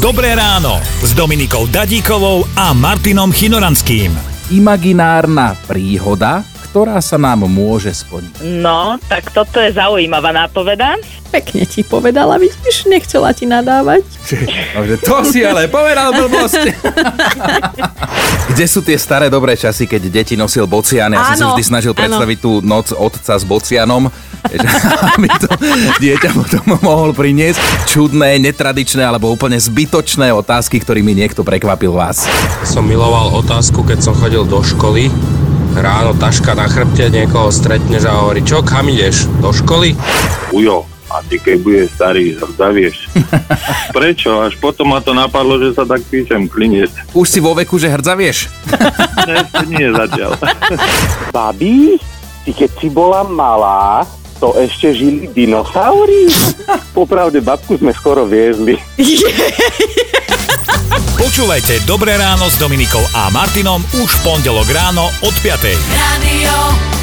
Dobré ráno s Dominikou Dadíkovou a Martinom Chinoranským. Imaginárna príhoda, ktorá sa nám môže splniť. No, tak toto je zaujímavá nápoveda. Pekne ti povedala, vidíš, nechcela ti nadávať. Takže to si ale povedal blbosť. Kde sú tie staré dobré časy, keď deti nosil bocian? Ja som sa Áno, vždy snažil predstaviť tú noc otca s bocianom, aby to dieťa potom mohol priniesť čudné, netradičné alebo úplne zbytočné otázky, ktorými niekto prekvapil vás. Som miloval otázku, keď som chodil do školy. Ráno taška na chrbte, niekoho stretneš a hovorí, čo, kam ideš? Do školy? Ujo, a ty keď bude starý, zavieš. Prečo? Až potom ma to napadlo, že sa tak píšem kliniec. Už si vo veku, že hrdzavieš? Ne, Ešte nie zatiaľ. Babi, ty keď si bola malá, to ešte žili dinosaury? Popravde, babku sme skoro viezli. Počúvajte Dobré ráno s Dominikou a Martinom už v pondelok ráno od 5. Radio